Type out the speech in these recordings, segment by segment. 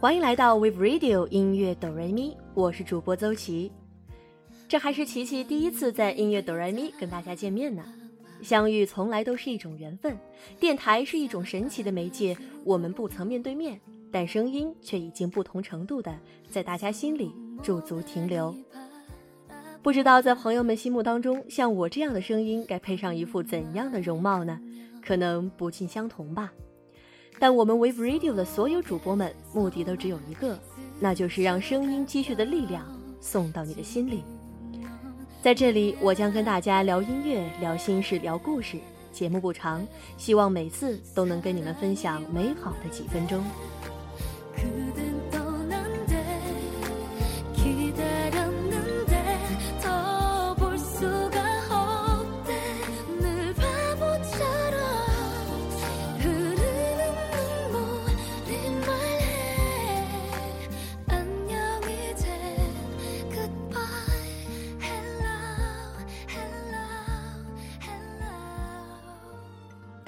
欢迎来到 We've Radio 音乐哆瑞咪，我是主播邹琪。这还是琪琪第一次在音乐哆瑞咪跟大家见面呢。相遇从来都是一种缘分，电台是一种神奇的媒介，我们不曾面对面，但声音却已经不同程度的在大家心里驻足停留。不知道在朋友们心目当中，像我这样的声音该配上一副怎样的容貌呢？可能不尽相同吧。但我们 Wave Radio 的所有主播们，目的都只有一个，那就是让声音积蓄的力量送到你的心里。在这里，我将跟大家聊音乐、聊心事、聊故事。节目不长，希望每次都能跟你们分享美好的几分钟。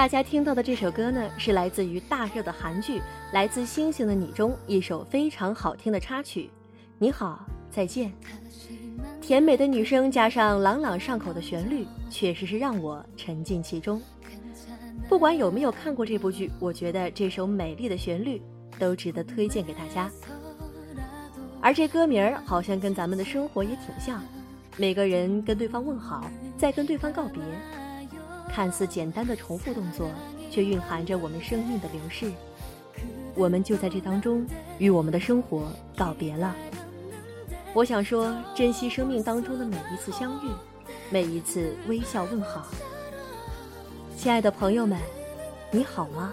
大家听到的这首歌呢，是来自于大热的韩剧《来自星星的你》中一首非常好听的插曲。你好，再见。甜美的女声加上朗朗上口的旋律，确实是让我沉浸其中。不管有没有看过这部剧，我觉得这首美丽的旋律都值得推荐给大家。而这歌名儿好像跟咱们的生活也挺像，每个人跟对方问好，再跟对方告别。看似简单的重复动作，却蕴含着我们生命的流逝。我们就在这当中，与我们的生活告别了。我想说，珍惜生命当中的每一次相遇，每一次微笑问好。亲爱的朋友们，你好吗？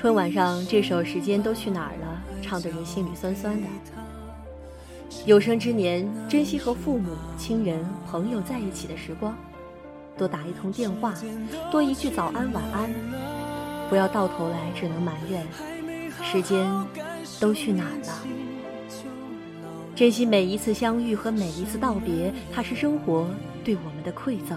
春晚上这首《时间都去哪儿了》，唱得人心里酸酸的。有生之年，珍惜和父母亲人、朋友在一起的时光，多打一通电话，多一句早安、晚安，不要到头来只能埋怨时间都去哪儿了。珍惜每一次相遇和每一次道别，它是生活对我们的馈赠。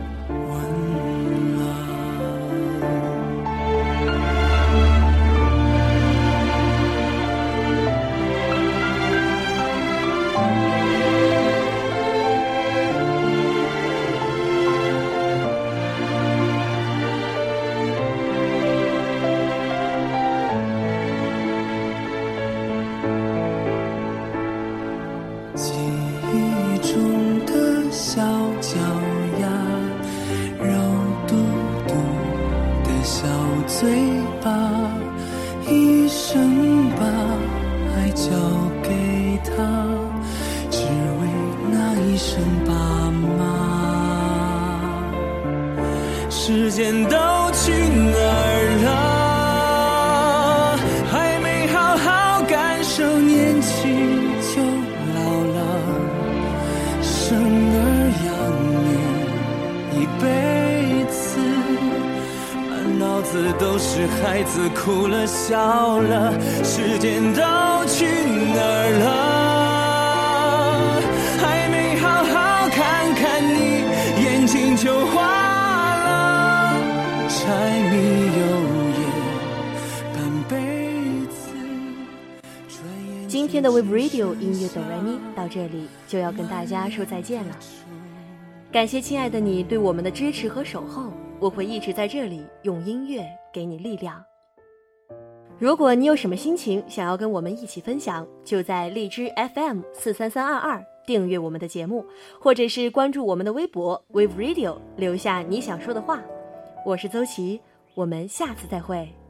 交给他只为那一声爸妈。时间到都是孩子哭了笑了，时间都去哪儿了？还没好好看看你，眼睛就花了。今天的 Wave Radio 音乐哆来咪到这里就要跟大家说再见了。感谢亲爱的你对我们的支持和守候，我会一直在这里用音乐给你力量。如果你有什么心情想要跟我们一起分享，就在荔枝 FM 四三三二二订阅我们的节目，或者是关注我们的微博 Wave Radio，留下你想说的话。我是邹琪，我们下次再会。